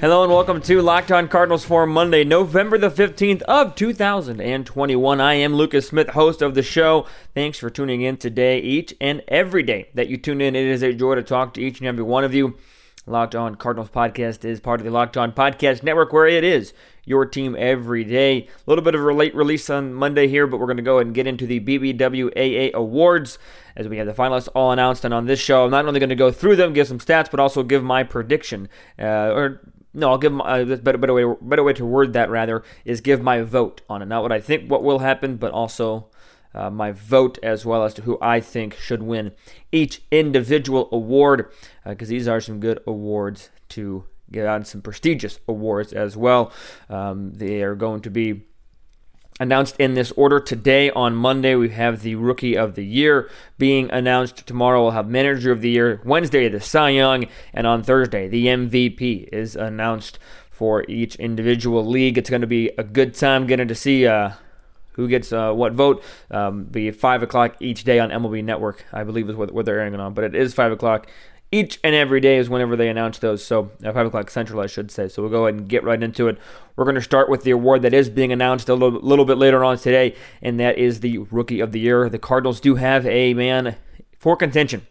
Hello and welcome to Locked On Cardinals for Monday, November the 15th of 2021. I am Lucas Smith, host of the show. Thanks for tuning in today, each and every day that you tune in. It is a joy to talk to each and every one of you. Locked On Cardinals podcast is part of the Locked On Podcast Network, where it is your team every day. A little bit of a late release on Monday here, but we're going to go and get into the BBWAA awards as we have the finalists all announced. And on this show, I'm not only going to go through them, give some stats, but also give my prediction uh, or no, I'll give my uh, better, better way better way to word that rather is give my vote on it, not what I think what will happen, but also uh, my vote as well as to who I think should win each individual award because uh, these are some good awards to get on some prestigious awards as well. Um, they are going to be announced in this order. Today on Monday, we have the Rookie of the Year being announced. Tomorrow, we'll have Manager of the Year. Wednesday, the Cy Young. And on Thursday, the MVP is announced for each individual league. It's going to be a good time getting to see. Uh, who gets uh, what vote? Um, be five o'clock each day on MLB Network, I believe is what, what they're airing it on. But it is five o'clock each and every day is whenever they announce those. So at 5 o'clock Central, I should say. So we'll go ahead and get right into it. We're going to start with the award that is being announced a little, little bit later on today, and that is the Rookie of the Year. The Cardinals do have a man for contention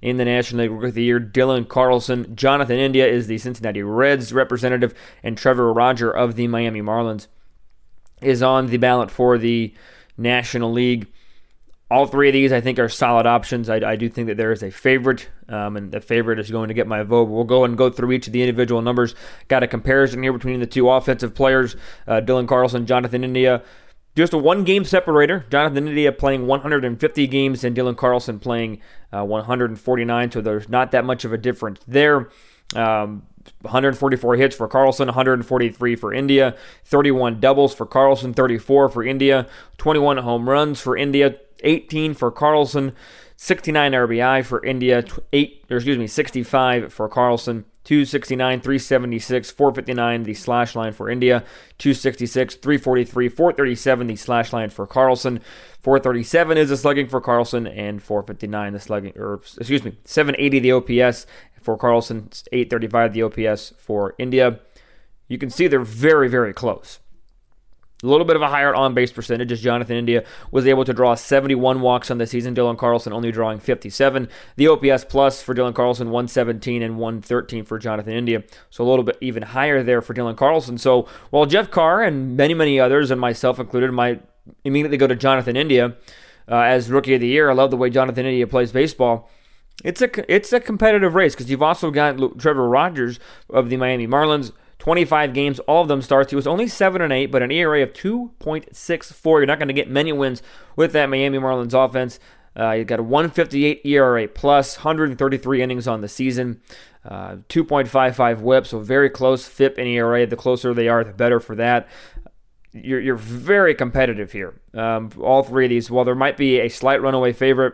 in the National League Rookie of the Year, Dylan Carlson. Jonathan India is the Cincinnati Reds representative, and Trevor Rogers of the Miami Marlins is on the ballot for the National League all three of these, I think, are solid options. I, I do think that there is a favorite, um, and the favorite is going to get my vote. We'll go and go through each of the individual numbers. Got a comparison here between the two offensive players, uh, Dylan Carlson, Jonathan India. Just a one game separator. Jonathan India playing 150 games and Dylan Carlson playing uh, 149, so there's not that much of a difference there. Um, 144 hits for Carlson, 143 for India, 31 doubles for Carlson, 34 for India, 21 home runs for India, 18 for Carlson, 69 RBI for India, 8 or excuse me, 65 for Carlson, 269, 376, 459 the slash line for India, 266, 343, 437 the slash line for Carlson, 437 is the slugging for Carlson, and 459 the slugging or excuse me, 780 the OPS for Carlson, 835 the OPS for India. You can see they're very very close. A little bit of a higher on base percentage as Jonathan India was able to draw 71 walks on the season. Dylan Carlson only drawing 57. The OPS plus for Dylan Carlson 117 and 113 for Jonathan India. So a little bit even higher there for Dylan Carlson. So while Jeff Carr and many, many others, and myself included, might immediately go to Jonathan India uh, as Rookie of the Year, I love the way Jonathan India plays baseball. It's a it's a competitive race because you've also got Trevor Rogers of the Miami Marlins 25 games, all of them starts. He was only 7 and 8, but an ERA of 2.64. You're not going to get many wins with that Miami Marlins offense. Uh, you got a 158 ERA plus, 133 innings on the season, uh, 2.55 WHIP, so very close FIP and ERA. The closer they are, the better for that. You're, you're very competitive here. Um, all three of these, while there might be a slight runaway favorite,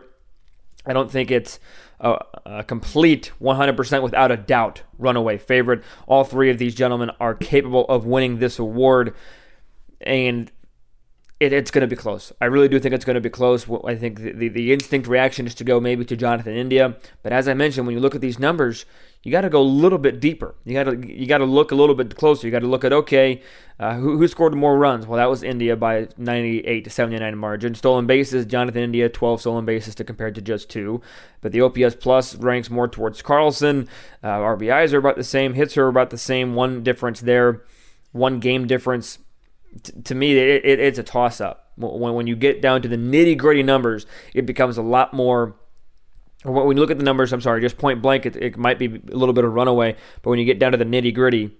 I don't think it's a, a, complete 100% without a doubt runaway favorite. All three of these gentlemen are capable of winning this award, and it, it's going to be close. I really do think it's going to be close. I think the, the, the instinct reaction is to go maybe to Jonathan India, but as I mentioned, when you look at these numbers, you got to go a little bit deeper. You got to you got to look a little bit closer. You got to look at okay, uh, who, who scored more runs? Well, that was India by 98 to 79 margin. Stolen bases, Jonathan India 12 stolen bases to compare to just two. But the OPS plus ranks more towards Carlson. Uh, RBIs are about the same. Hits are about the same. One difference there, one game difference. T- to me, it, it, it's a toss up. When, when you get down to the nitty gritty numbers, it becomes a lot more when you look at the numbers, I'm sorry, just point blank, it, it might be a little bit of runaway. But when you get down to the nitty gritty,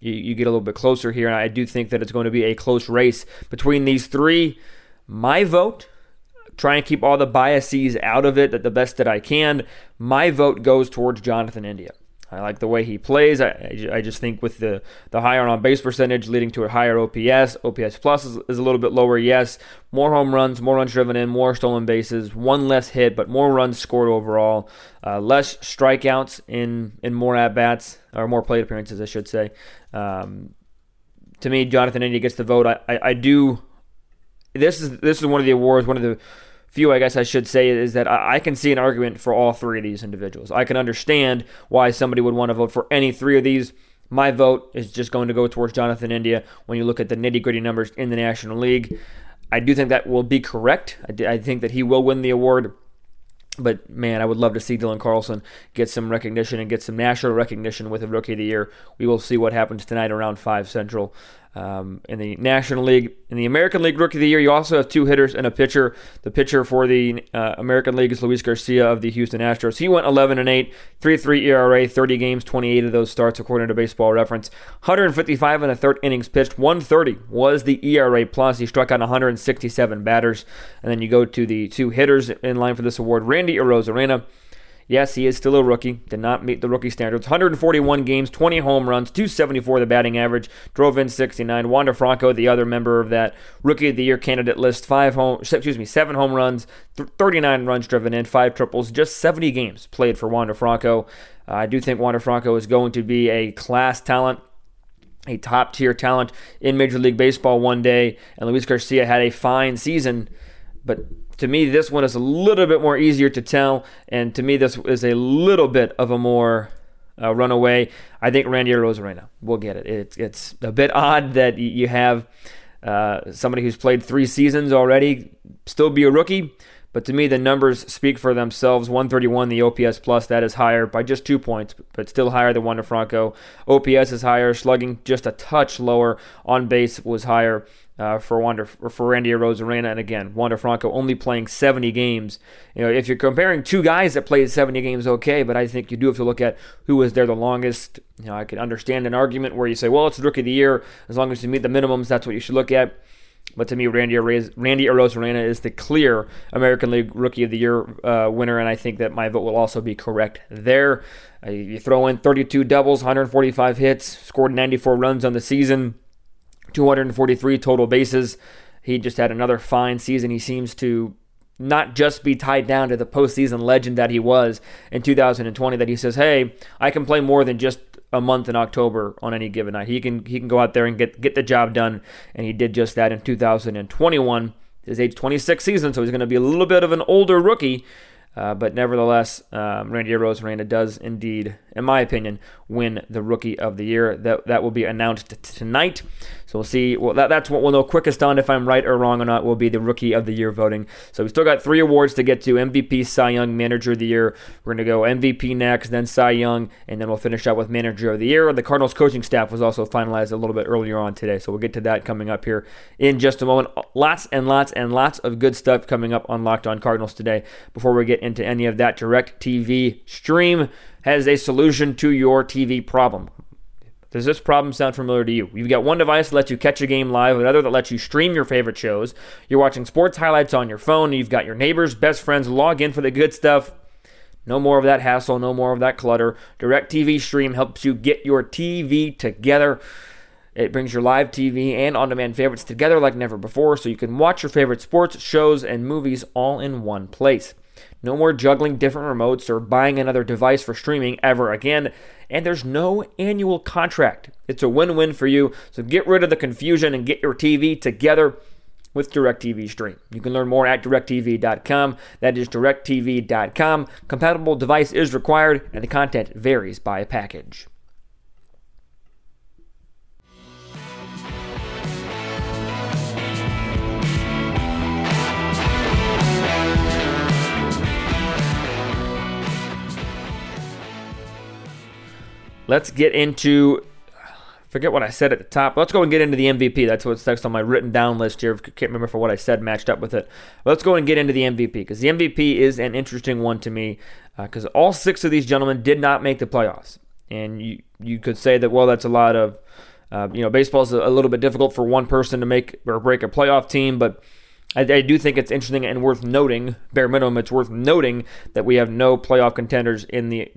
you, you, get a little bit closer here. And I do think that it's going to be a close race between these three. My vote, try and keep all the biases out of it that the best that I can. My vote goes towards Jonathan India. I like the way he plays. I, I just think with the, the higher on base percentage leading to a higher OPS, OPS plus is, is, a little bit lower. Yes, more home runs, more runs driven in, more stolen bases, one less hit, but more runs scored overall, uh, less strikeouts in in more at bats or more plate appearances, I should say. Um, to me, Jonathan India gets the vote. I, I, I do. This is this is one of the awards, one of the few, I guess I should say, is that I, can see an argument for all three of these individuals. I can understand why somebody would want to vote for any three of these. My vote is just going to go towards Jonathan India when you look at the nitty gritty numbers in the National League. I do think that will be correct. I, I think that he will win the award. But man, I would love to see Dylan Carlson get some recognition and get some national recognition with a Rookie of the Year. We will see what happens tonight around 5 Central. Um, in the National League, in the American League Rookie of the Year, you also have two hitters and a pitcher. The pitcher for the uh, American League is Luis Garcia of the Houston Astros. He went 11 and 8, 3.3 ERA, 30 games, 28 of those starts according to Baseball Reference. 155 and a third innings pitched. 130 was the ERA plus. He struck out 167 batters. And then you go to the two hitters in line for this award: Randy Arozarena Yes, he is still a rookie. Did not meet the rookie standards. 141 games, 20 home runs, 274 the batting average. Drove in 69. Wander Franco, the other member of that rookie of the year candidate list, five home, excuse me, seven home runs, 39 runs driven in, five triples, just 70 games played for Wander Franco. Uh, I do think Wander Franco is going to be a class talent a top tier talent in Major League Baseball one day, and Luis Garcia had a fine season, but to me, this one is a little bit more easier to tell, and to me, this is a little bit of a more uh, runaway. I think Randy Arozarena will get it. It's it's a bit odd that you have uh, somebody who's played three seasons already still be a rookie, but to me, the numbers speak for themselves. 131, the OPS plus, that is higher by just two points, but still higher than Wander Franco. OPS is higher, slugging just a touch lower. On base was higher uh, for Wander for Randy Arozarena, and again, Wander Franco only playing 70 games. You know, if you're comparing two guys that played 70 games, okay, but I think you do have to look at who was there the longest. You know, I can understand an argument where you say, well, it's rookie of the year. As long as you meet the minimums, that's what you should look at. But to me, Randy, Randy Arozarena is the clear American League Rookie of the Year uh, winner, and I think that my vote will also be correct there. Uh, you throw in 32 doubles, 145 hits, scored 94 runs on the season. 243 total bases. He just had another fine season. He seems to not just be tied down to the postseason legend that he was in 2020. That he says, "Hey, I can play more than just a month in October on any given night. He can he can go out there and get get the job done." And he did just that in 2021. His age 26 season, so he's going to be a little bit of an older rookie. Uh, but nevertheless, um, Randy Arozarena does indeed, in my opinion, win the Rookie of the Year. That that will be announced t- tonight. So we'll see. Well, that, that's what we'll know quickest on if I'm right or wrong or not. Will be the Rookie of the Year voting. So we still got three awards to get to: MVP, Cy Young, Manager of the Year. We're to go MVP next, then Cy Young, and then we'll finish out with Manager of the Year. The Cardinals coaching staff was also finalized a little bit earlier on today, so we'll get to that coming up here in just a moment. Lots and lots and lots of good stuff coming up on Locked On Cardinals today. Before we get into any of that, DirecTV stream has a solution to your TV problem. Does this problem sound familiar to you? You've got one device that lets you catch a game live, another that lets you stream your favorite shows. You're watching sports highlights on your phone. You've got your neighbors, best friends log in for the good stuff. No more of that hassle, no more of that clutter. DirecTV Stream helps you get your TV together. It brings your live TV and on demand favorites together like never before so you can watch your favorite sports, shows, and movies all in one place. No more juggling different remotes or buying another device for streaming ever again. And there's no annual contract. It's a win win for you. So get rid of the confusion and get your TV together with DirecTV Stream. You can learn more at directv.com. That is directv.com. Compatible device is required, and the content varies by package. Let's get into forget what I said at the top. Let's go and get into the MVP. That's what's next on my written down list here. Can't remember for what I said matched up with it. Let's go and get into the MVP because the MVP is an interesting one to me because uh, all six of these gentlemen did not make the playoffs, and you you could say that well that's a lot of uh, you know baseball is a little bit difficult for one person to make or break a playoff team, but I, I, do think it's interesting and worth noting, bare minimum, it's worth noting that we have no playoff contenders in the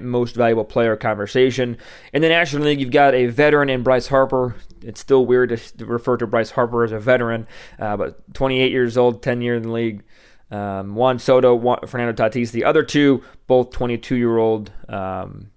most valuable player conversation. In the National League, you've got a veteran in Bryce Harper. It's still weird to refer to Bryce Harper as a veteran, uh, but 28 years old, 10 years in the league. Um, Juan Soto, Juan, Fernando Tatis, the other two, both 22 year old um,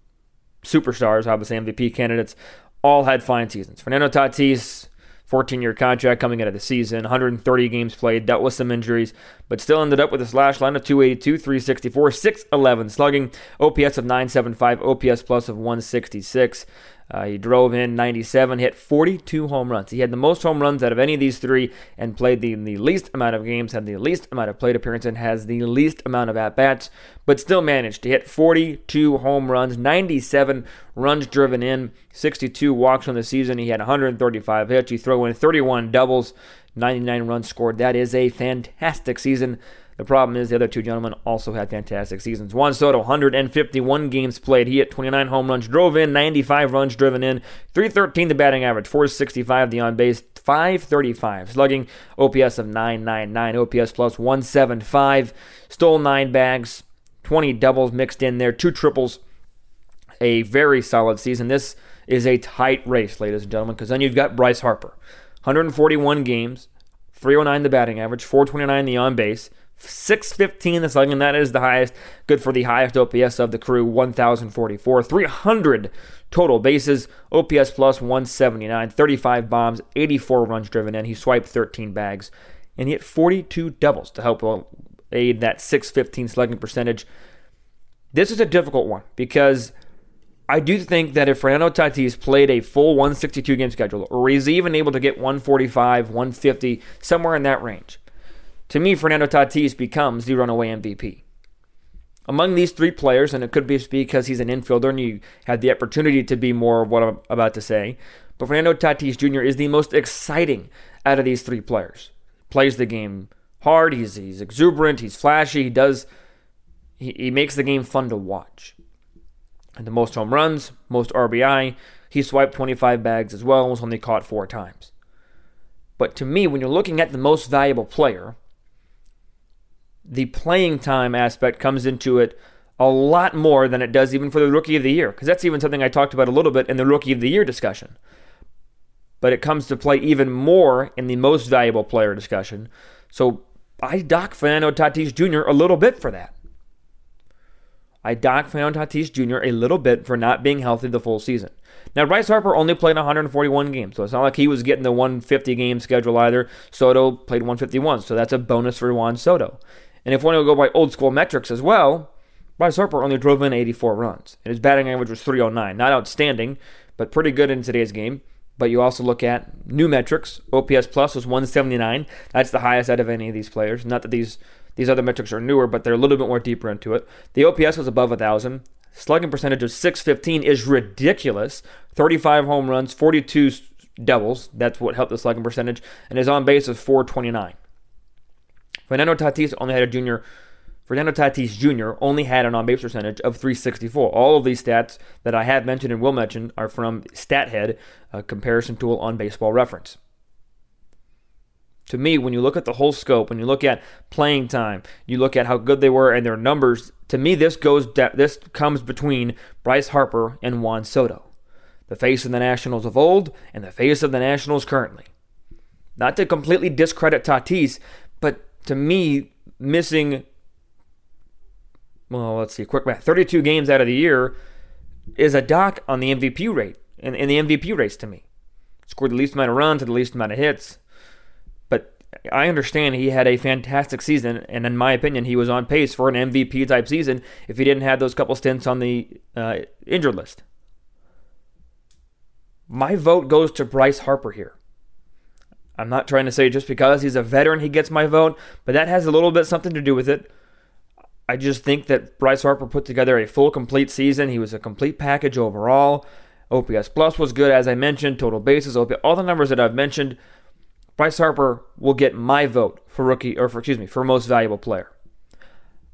superstars, obviously MVP candidates, all had fine seasons. Fernando Tatis, 14 year contract coming out of the season, 130 games played, dealt with some injuries, but still ended up with a slash line of 282, 364, 611 slugging, OPS of 975, OPS plus of 166. Uh, he drove in 97, hit 42 home runs. He had the most home runs out of any of these three and played the, the least amount of games, had the least amount of plate appearances, and has the least amount of at bats, but still managed to hit 42 home runs, 97 runs driven in, 62 walks on the season. He had 135 hits. He threw in 31 doubles, 99 runs scored. That is a fantastic season. The problem is the other two gentlemen also had fantastic seasons. Juan Soto, 151 games played. He hit 29 home runs, drove in 95 runs driven in, 313 the batting average, 465 the on base, 535 slugging, OPS of 999, OPS plus 175, stole nine bags, 20 doubles mixed in there, two triples. A very solid season. This is a tight race, ladies and gentlemen, because then you've got Bryce Harper. 141 games, 309 the batting average, 429 the on base, 615 the slugging, that is the highest. Good for the highest OPS of the crew, 1,044. 300 total bases, OPS plus 179, 35 bombs, 84 runs driven in. He swiped 13 bags, and he hit 42 doubles to help uh, aid that 615 slugging percentage. This is a difficult one because I do think that if Fernando Tatis played a full 162 game schedule, or he's even able to get 145, 150, somewhere in that range, to me, Fernando Tatis becomes the runaway MVP. Among these three players, and it could be because he's an infielder and you had the opportunity to be more of what I'm about to say, but Fernando Tatis Jr. is the most exciting out of these three players. Plays the game hard, he's, he's exuberant, he's flashy, he does, he, he makes the game fun to watch. And the most home runs, most RBI, he swiped 25 bags as well and was only caught four times. But to me, when you're looking at the most valuable player, the playing time aspect comes into it a lot more than it does even for the rookie of the year, because that's even something I talked about a little bit in the rookie of the year discussion. But it comes to play even more in the most valuable player discussion. So I dock Fernando Tatis Jr. a little bit for that. I dock Fernando Tatis Jr. a little bit for not being healthy the full season. Now, Bryce Harper only played 141 games, so it's not like he was getting the 150 game schedule either. Soto played 151, so that's a bonus for Juan Soto. And if one will go by old school metrics as well, Bryce Harper only drove in 84 runs, and his batting average was 309. Not outstanding, but pretty good in today's game. But you also look at new metrics. OPS plus was 179. That's the highest out of any of these players. Not that these these other metrics are newer, but they're a little bit more deeper into it. The OPS was above 1,000. Slugging percentage of 615 is ridiculous. 35 home runs, 42 doubles. That's what helped the slugging percentage. And his on base is 429. Fernando Tatis only had a junior. Fernando Tatis Jr. only had an on-base percentage of 364. All of these stats that I have mentioned and will mention are from StatHead, a comparison tool on Baseball Reference. To me, when you look at the whole scope, when you look at playing time, you look at how good they were and their numbers. To me, this goes this comes between Bryce Harper and Juan Soto, the face of the Nationals of old and the face of the Nationals currently. Not to completely discredit Tatis, to me, missing, well, let's see, quick math, 32 games out of the year is a dock on the MVP rate, in, in the MVP race to me. Scored the least amount of runs and the least amount of hits. But I understand he had a fantastic season, and in my opinion, he was on pace for an MVP type season if he didn't have those couple stints on the uh, injured list. My vote goes to Bryce Harper here. I'm not trying to say just because he's a veteran he gets my vote, but that has a little bit something to do with it. I just think that Bryce Harper put together a full complete season. He was a complete package overall. OPS plus was good as I mentioned, total bases, all the numbers that I've mentioned. Bryce Harper will get my vote for rookie or for excuse me, for most valuable player.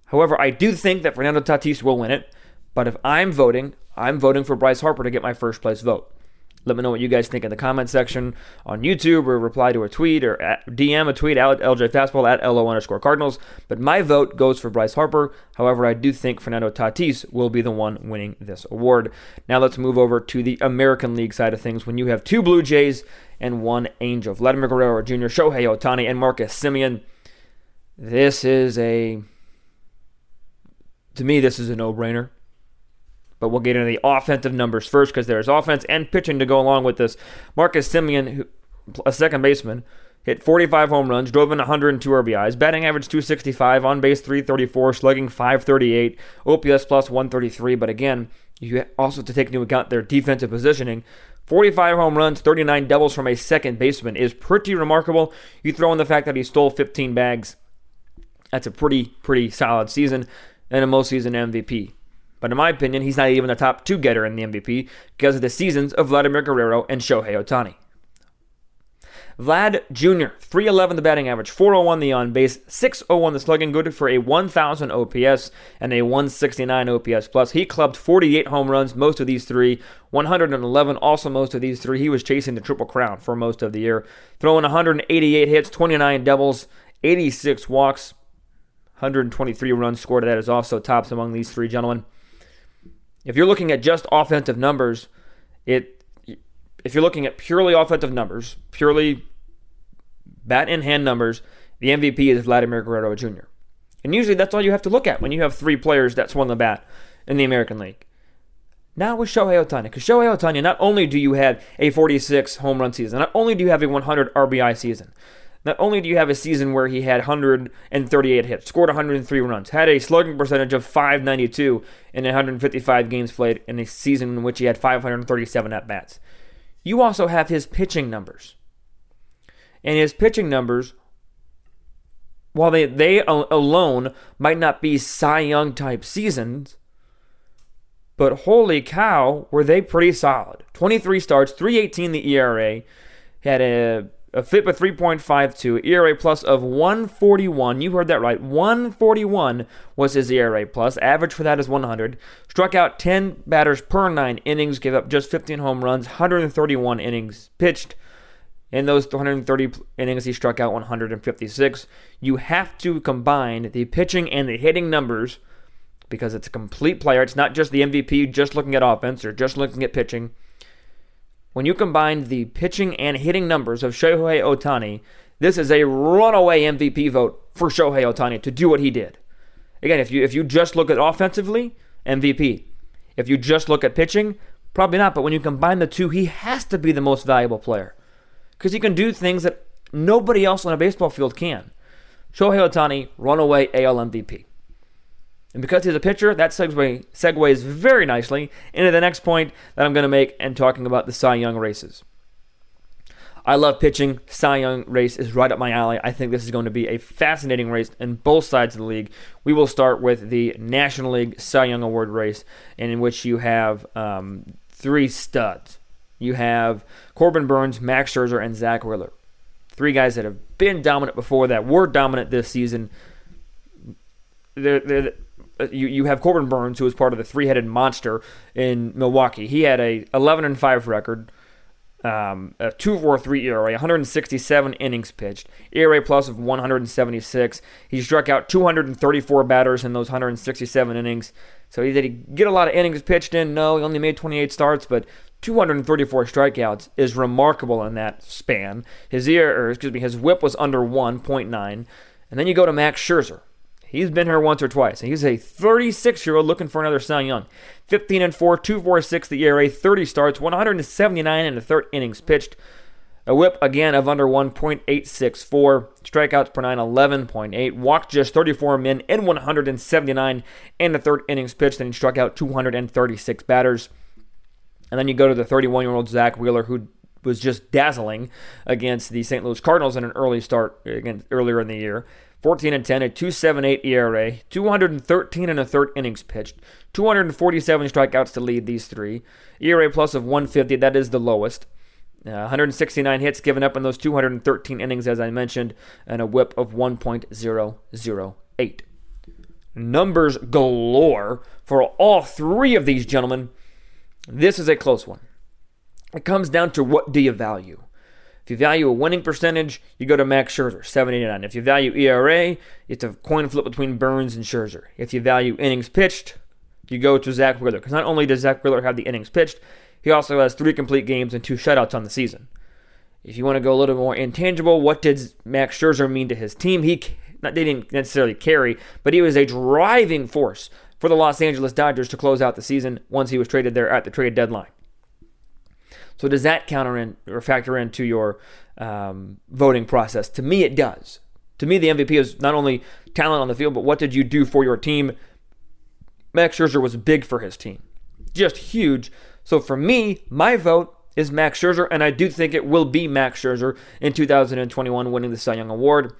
However, I do think that Fernando Tatis will win it, but if I'm voting, I'm voting for Bryce Harper to get my first place vote. Let me know what you guys think in the comment section on YouTube or reply to a tweet or DM a tweet at LJ Fastball at LO underscore Cardinals. But my vote goes for Bryce Harper. However, I do think Fernando Tatis will be the one winning this award. Now let's move over to the American League side of things when you have two Blue Jays and one Angel. Vladimir Guerrero Jr., Shohei Ohtani, and Marcus Semien. This is a. To me, this is a no brainer. But we'll get into the offensive numbers first because there's offense and pitching to go along with this. Marcus Semien, a second baseman, hit 45 home runs, drove in 102 RBIs, batting average 265, on base 334, slugging 538, OPS plus 133. But again, you also have to take into account their defensive positioning. 45 home runs, 39 doubles from a second baseman is pretty remarkable. You throw in the fact that he stole 15 bags. That's a pretty, pretty solid season and a most season MVP. But in my opinion, he's not even the top two getter in the MVP because of the seasons of Vladimir Guerrero and Shohei Ohtani. Vlad Jr., 311 the batting average, 401 the on base, 601 the slugging, good for a 1000 OPS and a 169 OPS plus. He clubbed 48 home runs, most of these three, 111 also most of these three. He was chasing the triple crown for most of the year, throwing 188 hits, 29 doubles, 86 walks, 123 runs scored. That is also tops among these three gentlemen. If you're looking at just offensive numbers, it if you're looking at purely offensive numbers, purely bat in hand numbers, the MVP is Vladimir Guerrero Jr. And usually that's all you have to look at when you have three players that swung the bat in the American League. Now with Shohei Ohtani, because Shohei Ohtani, not only do you have a 46 home run season, not only do you have a 100 RBI season, not only do you have a season where he had 138 hits, scored 103 runs, had a slugging percentage of 592 in 155 games played in a season in which he had 537 at bats, you also have his pitching numbers. And his pitching numbers, while they, they alone might not be Cy Young type seasons, but holy cow, were they pretty solid. 23 starts, 318 the ERA, had a a FIP of 3.52, ERA plus of 141. You heard that right. 141 was his ERA plus. Average for that is 100. Struck out 10 batters per nine innings, gave up just 15 home runs, 131 innings pitched. In those 130 innings, he struck out 156. You have to combine the pitching and the hitting numbers because it's a complete player. It's not just the MVP just looking at offense or just looking at pitching. When you combine the pitching and hitting numbers of Shohei Ohtani, this is a runaway MVP vote for Shohei Ohtani to do what he did. Again, if you if you just look at offensively, MVP. If you just look at pitching, probably not. But when you combine the two, he has to be the most valuable player because he can do things that nobody else on a baseball field can. Shohei Ohtani, runaway AL MVP. And because he's a pitcher, that segue, segues very nicely into the next point that I'm going to make and talking about the Cy Young races. I love pitching. Cy Young race is right up my alley. I think this is going to be a fascinating race in both sides of the league. We will start with the National League Cy Young Award race, in which you have um, three studs. You have Corbin Burnes, Max Scherzer, and Zack Wheeler. Three guys that have been dominant before that, were dominant this season. They're, they're, you, you have Corbin Burnes, who was part of the three headed monster in Milwaukee. He had a 11 and 5 record, um, a 2.43 ERA, 167 innings pitched, ERA plus of 176. He struck out 234 batters in those 167 innings. So he did he get a lot of innings pitched in? No, he only made 28 starts, but 234 strikeouts is remarkable in that span. His ear, excuse me, his WHIP was under 1.9. And then you go to Max Scherzer, He's been here once or twice. And he's a 36 year old looking for another Cy Young. 15 and 4, 246 the ERA, 30 starts, 179 in the third innings pitched. A whip again of under 1.864. Strikeouts per 9, 11.8. Walked just 34 men in 179 in the third innings pitched. Then he struck out 236 batters. And then you go to the 31 year old Zack Wheeler, who was just dazzling against the St. Louis Cardinals in an early start again, earlier in the year. 14 and 10, a 2.78 ERA, 213 and a third innings pitched, 247 strikeouts to lead these three, ERA plus of 150, that is the lowest. Uh, 169 hits given up in those 213 innings, as I mentioned, and a whip of 1.008. Numbers galore for all three of these gentlemen. This is a close one. it comes down to what do you value. If you value a winning percentage, you go to Max Scherzer, 789. If you value ERA, it's a coin flip between Burnes and Scherzer. If you value innings pitched, you go to Zack Wheeler. Because not only does Zack Wheeler have the innings pitched, he also has three complete games and two shutouts on the season. If you want to go a little more intangible, what did Max Scherzer mean to his team? He not they didn't necessarily carry, but he was a driving force for the Los Angeles Dodgers to close out the season once he was traded there at the trade deadline. So does that counter in or factor into your um, voting process? To me, it does. To me, the MVP is not only talent on the field, but what did you do for your team? Max Scherzer was big for his team, just huge. So for me, my vote is Max Scherzer, and I do think it will be Max Scherzer in 2021 winning the Cy Young Award.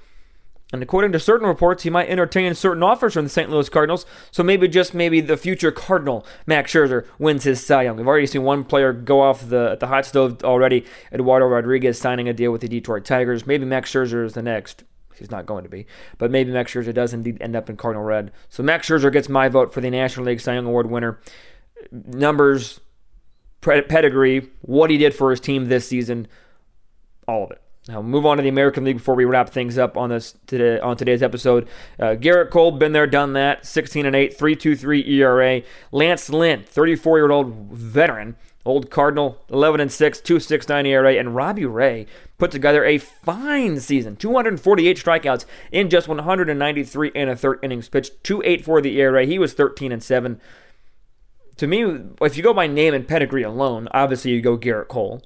And according to certain reports, he might entertain certain offers from the St. Louis Cardinals. So maybe just maybe the future Cardinal, Max Scherzer, wins his Cy Young. We've already seen one player go off the the hot stove already. Eduardo Rodriguez signing a deal with the Detroit Tigers. Maybe Max Scherzer is the next. He's not going to be, but maybe Max Scherzer does indeed end up in Cardinal red. So Max Scherzer gets my vote for the National League Cy Young Award winner. Numbers, pedigree, what he did for his team this season, all of it. Now move on to the American League before we wrap things up on this today on today's episode. Uh, Gerrit Cole, been there, done that. 16 and 8, 3.23 ERA. Lance Lynn, 34 year old veteran, old Cardinal, 11 and 6, 2.69 ERA, and Robbie Ray put together a fine season. 248 strikeouts in just 193 and a third innings pitched. 2.84 the ERA. He was 13 and 7. To me, if you go by name and pedigree alone, obviously you go Gerrit Cole.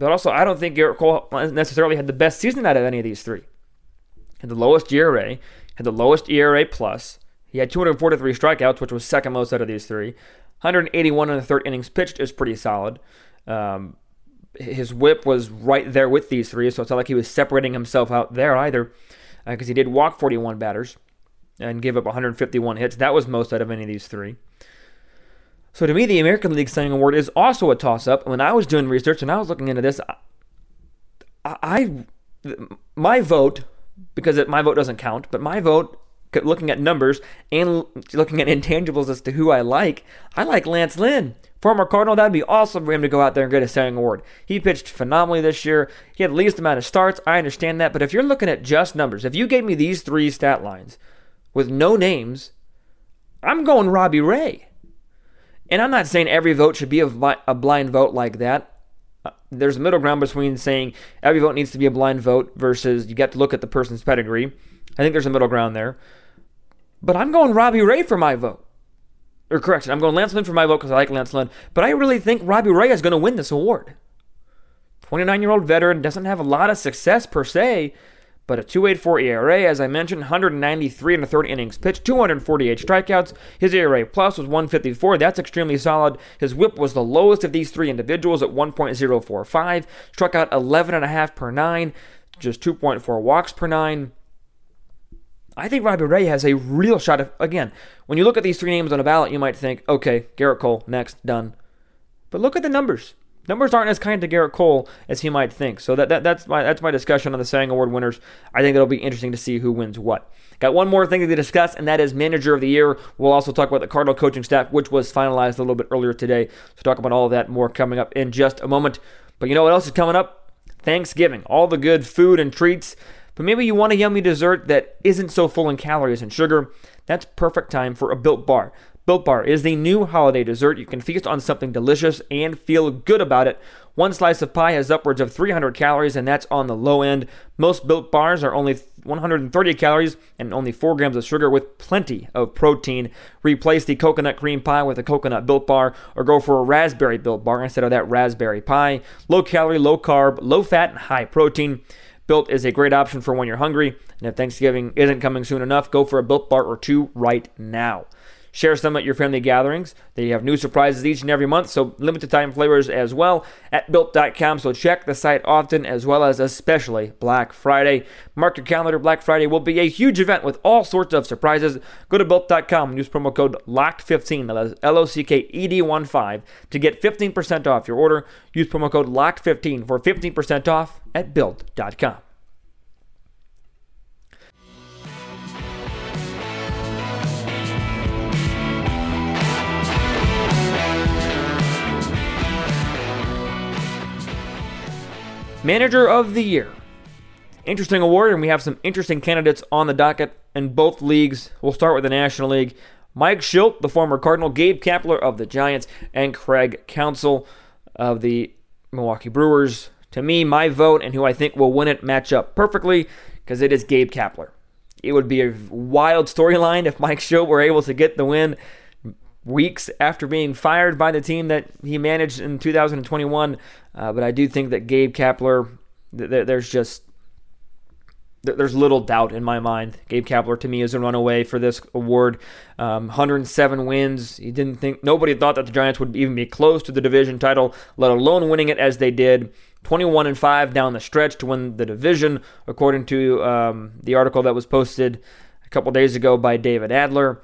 But also, I don't think Gerrit Cole necessarily had the best season out of any of these three. Had the lowest ERA, had the lowest ERA plus. He had 243 strikeouts, which was second most out of these three. 181 in the third innings pitched is pretty solid. Um, his whip was right there with these three, so it's not like he was separating himself out there either, because uh, he did walk 41 batters and give up 151 hits. That was most out of any of these three. So to me, the American League Young Award is also a toss-up. When I was doing research and I was looking into this, I, I my vote because it, my vote doesn't count, but my vote, looking at numbers and looking at intangibles as to who I like, I like Lance Lynn. Former Cardinal, that'd be awesome for him to go out there and get a Young Award. He pitched phenomenally this year. He had the least amount of starts. I understand that. But if you're looking at just numbers, if you gave me these three stat lines with no names, I'm going Robbie Ray. And I'm not saying every vote should be a, a blind vote like that. Uh, there's a middle ground between saying every vote needs to be a blind vote versus you get to look at the person's pedigree. I think there's a middle ground there. But I'm going Robbie Ray for my vote. Or correction, I'm going Lance Lynn for my vote because I like Lance Lynn. But I really think Robbie Ray is going to win this award. 29 year old veteran, doesn't have a lot of success per se, but a 2.84 ERA, as I mentioned, 193 in the third innings pitched, 248 strikeouts. His ERA plus was 154. That's extremely solid. His WHIP was the lowest of these three individuals at 1.045. Struck out 11.5 per nine, just 2.4 walks per nine. I think Robbie Ray has a real shot. Of, again, when you look at these three names on a ballot, you might think, okay, Gerrit Cole, next, done. But look at the numbers. Numbers aren't as kind to Gerrit Cole as he might think. So that, that that's my that's my discussion on the Young Award winners. I think it'll be interesting to see who wins what. Got one more thing to discuss, and that is Manager of the Year. We'll also talk about the Cardinal coaching staff, which was finalized a little bit earlier today. So talk about all that more coming up in just a moment. But you know what else is coming up? Thanksgiving. All the good food and treats. But maybe you want a yummy dessert that isn't so full in calories and sugar. That's perfect time for a built bar. Built Bar is the new holiday dessert. You can feast on something delicious and feel good about it. One slice of pie has upwards of 300 calories, and that's on the low end. Most Built Bars are only 130 calories and only 4 grams of sugar with plenty of protein. Replace the coconut cream pie with a coconut Built Bar or go for a raspberry Built Bar instead of that raspberry pie. Low calorie, low carb, low fat, and high protein. Built is a great option for when you're hungry, and if Thanksgiving isn't coming soon enough, go for a Built Bar or two right now. Share some at your family gatherings. They have new surprises each and every month, so limited time flavors as well at built.com. So check the site often as well as especially Black Friday. Mark your calendar. Black Friday will be a huge event with all sorts of surprises. Go to built.com and use promo code LOCKED15, L O C K E D 1 5, to get 15% off your order. Use promo code LOCKED15 for 15% off at built.com. Manager of the Year. Interesting award, and we have some interesting candidates on the docket in both leagues. We'll start with the National League. Mike Shildt, the former Cardinal, Gabe Kapler of the Giants, and Craig Counsell of the Milwaukee Brewers. To me, my vote and who I think will win it match up perfectly because it is Gabe Kapler. It would be a wild storyline if Mike Shildt were able to get the win weeks after being fired by the team that he managed in 2021. Uh, but I do think that Gabe Kapler, th- there's just there's little doubt in my mind. Gabe Kapler to me is a runaway for this award. Um, 107 wins. He didn't think nobody thought that the Giants would even be close to the division title, let alone winning it as they did. 21 and 5 down the stretch to win the division, according to um, the article that was posted a couple days ago by David Adler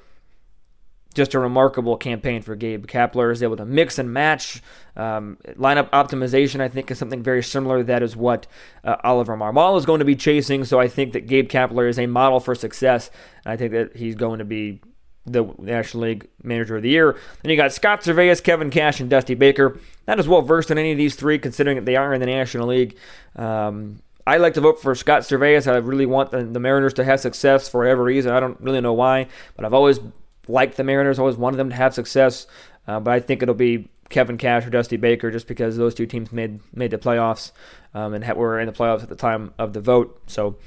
just a remarkable campaign for Gabe Kapler. Is able to mix and match um, lineup optimization. I think is something very similar. That is what uh, Oliver Marmol is going to be chasing. So I think that Gabe Kapler is a model for success. I think that he's going to be the National League Manager of the Year. Then you got Scott Servais, Kevin Cash, and Dusty Baker. Not as well versed in any of these three, considering that they are in the National League. Um, I like to vote for Scott Servais. I really want the, the Mariners to have success for whatever reason. I don't really know why, but I've always liked the Mariners, always wanted them to have success. Uh, but I think it'll be Kevin Cash or Dusty Baker just because those two teams made made the playoffs um, and were in the playoffs at the time of the vote. So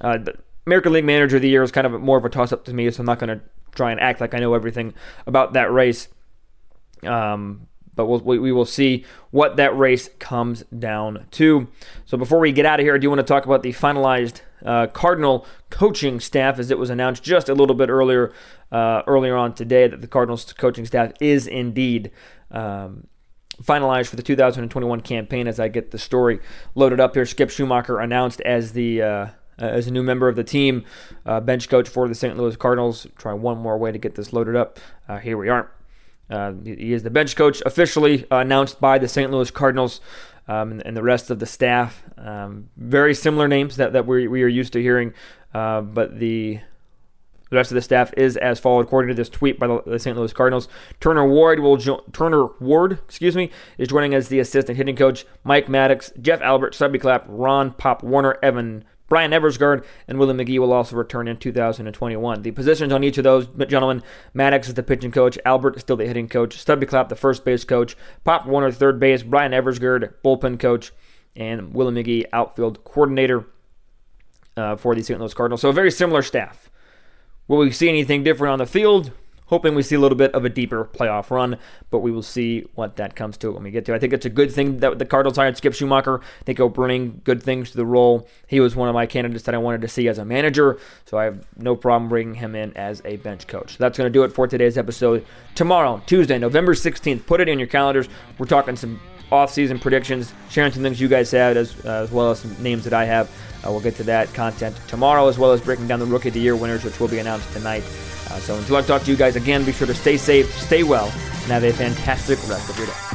uh, the American League Manager of the Year is kind of more of a toss up to me, so I'm not going to try and act like I know everything about that race. Um, but we'll, we, we will see what that race comes down to. So before we get out of here, I do want to talk about the finalized uh, Cardinal coaching staff, as it was announced just a little bit earlier uh, earlier on today that the Cardinals coaching staff is indeed. Um, finalized for the 2021 campaign as I get the story loaded up here. Skip Schumaker announced as the uh, as a new member of the team, uh, bench coach for the St. Louis Cardinals. Try one more way to get this loaded up. Uh, here we are. Uh, he is the bench coach officially announced by the St. Louis Cardinals um, and, and, the rest of the staff. Um, very similar names that, that we, we are used to hearing, uh, but the the rest of the staff is as followed, according to this tweet by the St. Louis Cardinals. Turner Ward will jo- Turner Ward, excuse me, is joining as the assistant hitting coach. Mike Maddux, Jeff Albert, Stubby Clapp, Ron Pop Warner, Evan Bryan Eversgerd and Willie McGee will also return in 2021. The positions on each of those gentlemen Maddux is the pitching coach, Albert is still the hitting coach, Stubby Clapp, the first base coach, Pop Warner, third base, Bryan Eversgerd, bullpen coach, and Willie McGee, outfield coordinator uh, for the St. Louis Cardinals. So a very similar staff. Will we see anything different on the field? Hoping we see a little bit of a deeper playoff run, but we will see what that comes to when we get to. I think it's a good thing that the Cardinals hired Skip Schumaker. Think he'll bring good things to the role. He was one of my candidates that I wanted to see as a manager, so I have no problem bringing him in as a bench coach. That's going to do it for today's episode. Tomorrow, Tuesday, November 16th, put it in your calendars. We're talking some off-season predictions, sharing some things you guys had as, uh, as well as some names that I have. Uh, we'll get to that content tomorrow, as well as breaking down the Rookie of the Year winners, which will be announced tonight. Uh, so until I talk to you guys again, be sure to stay safe, stay well, and have a fantastic rest of your day.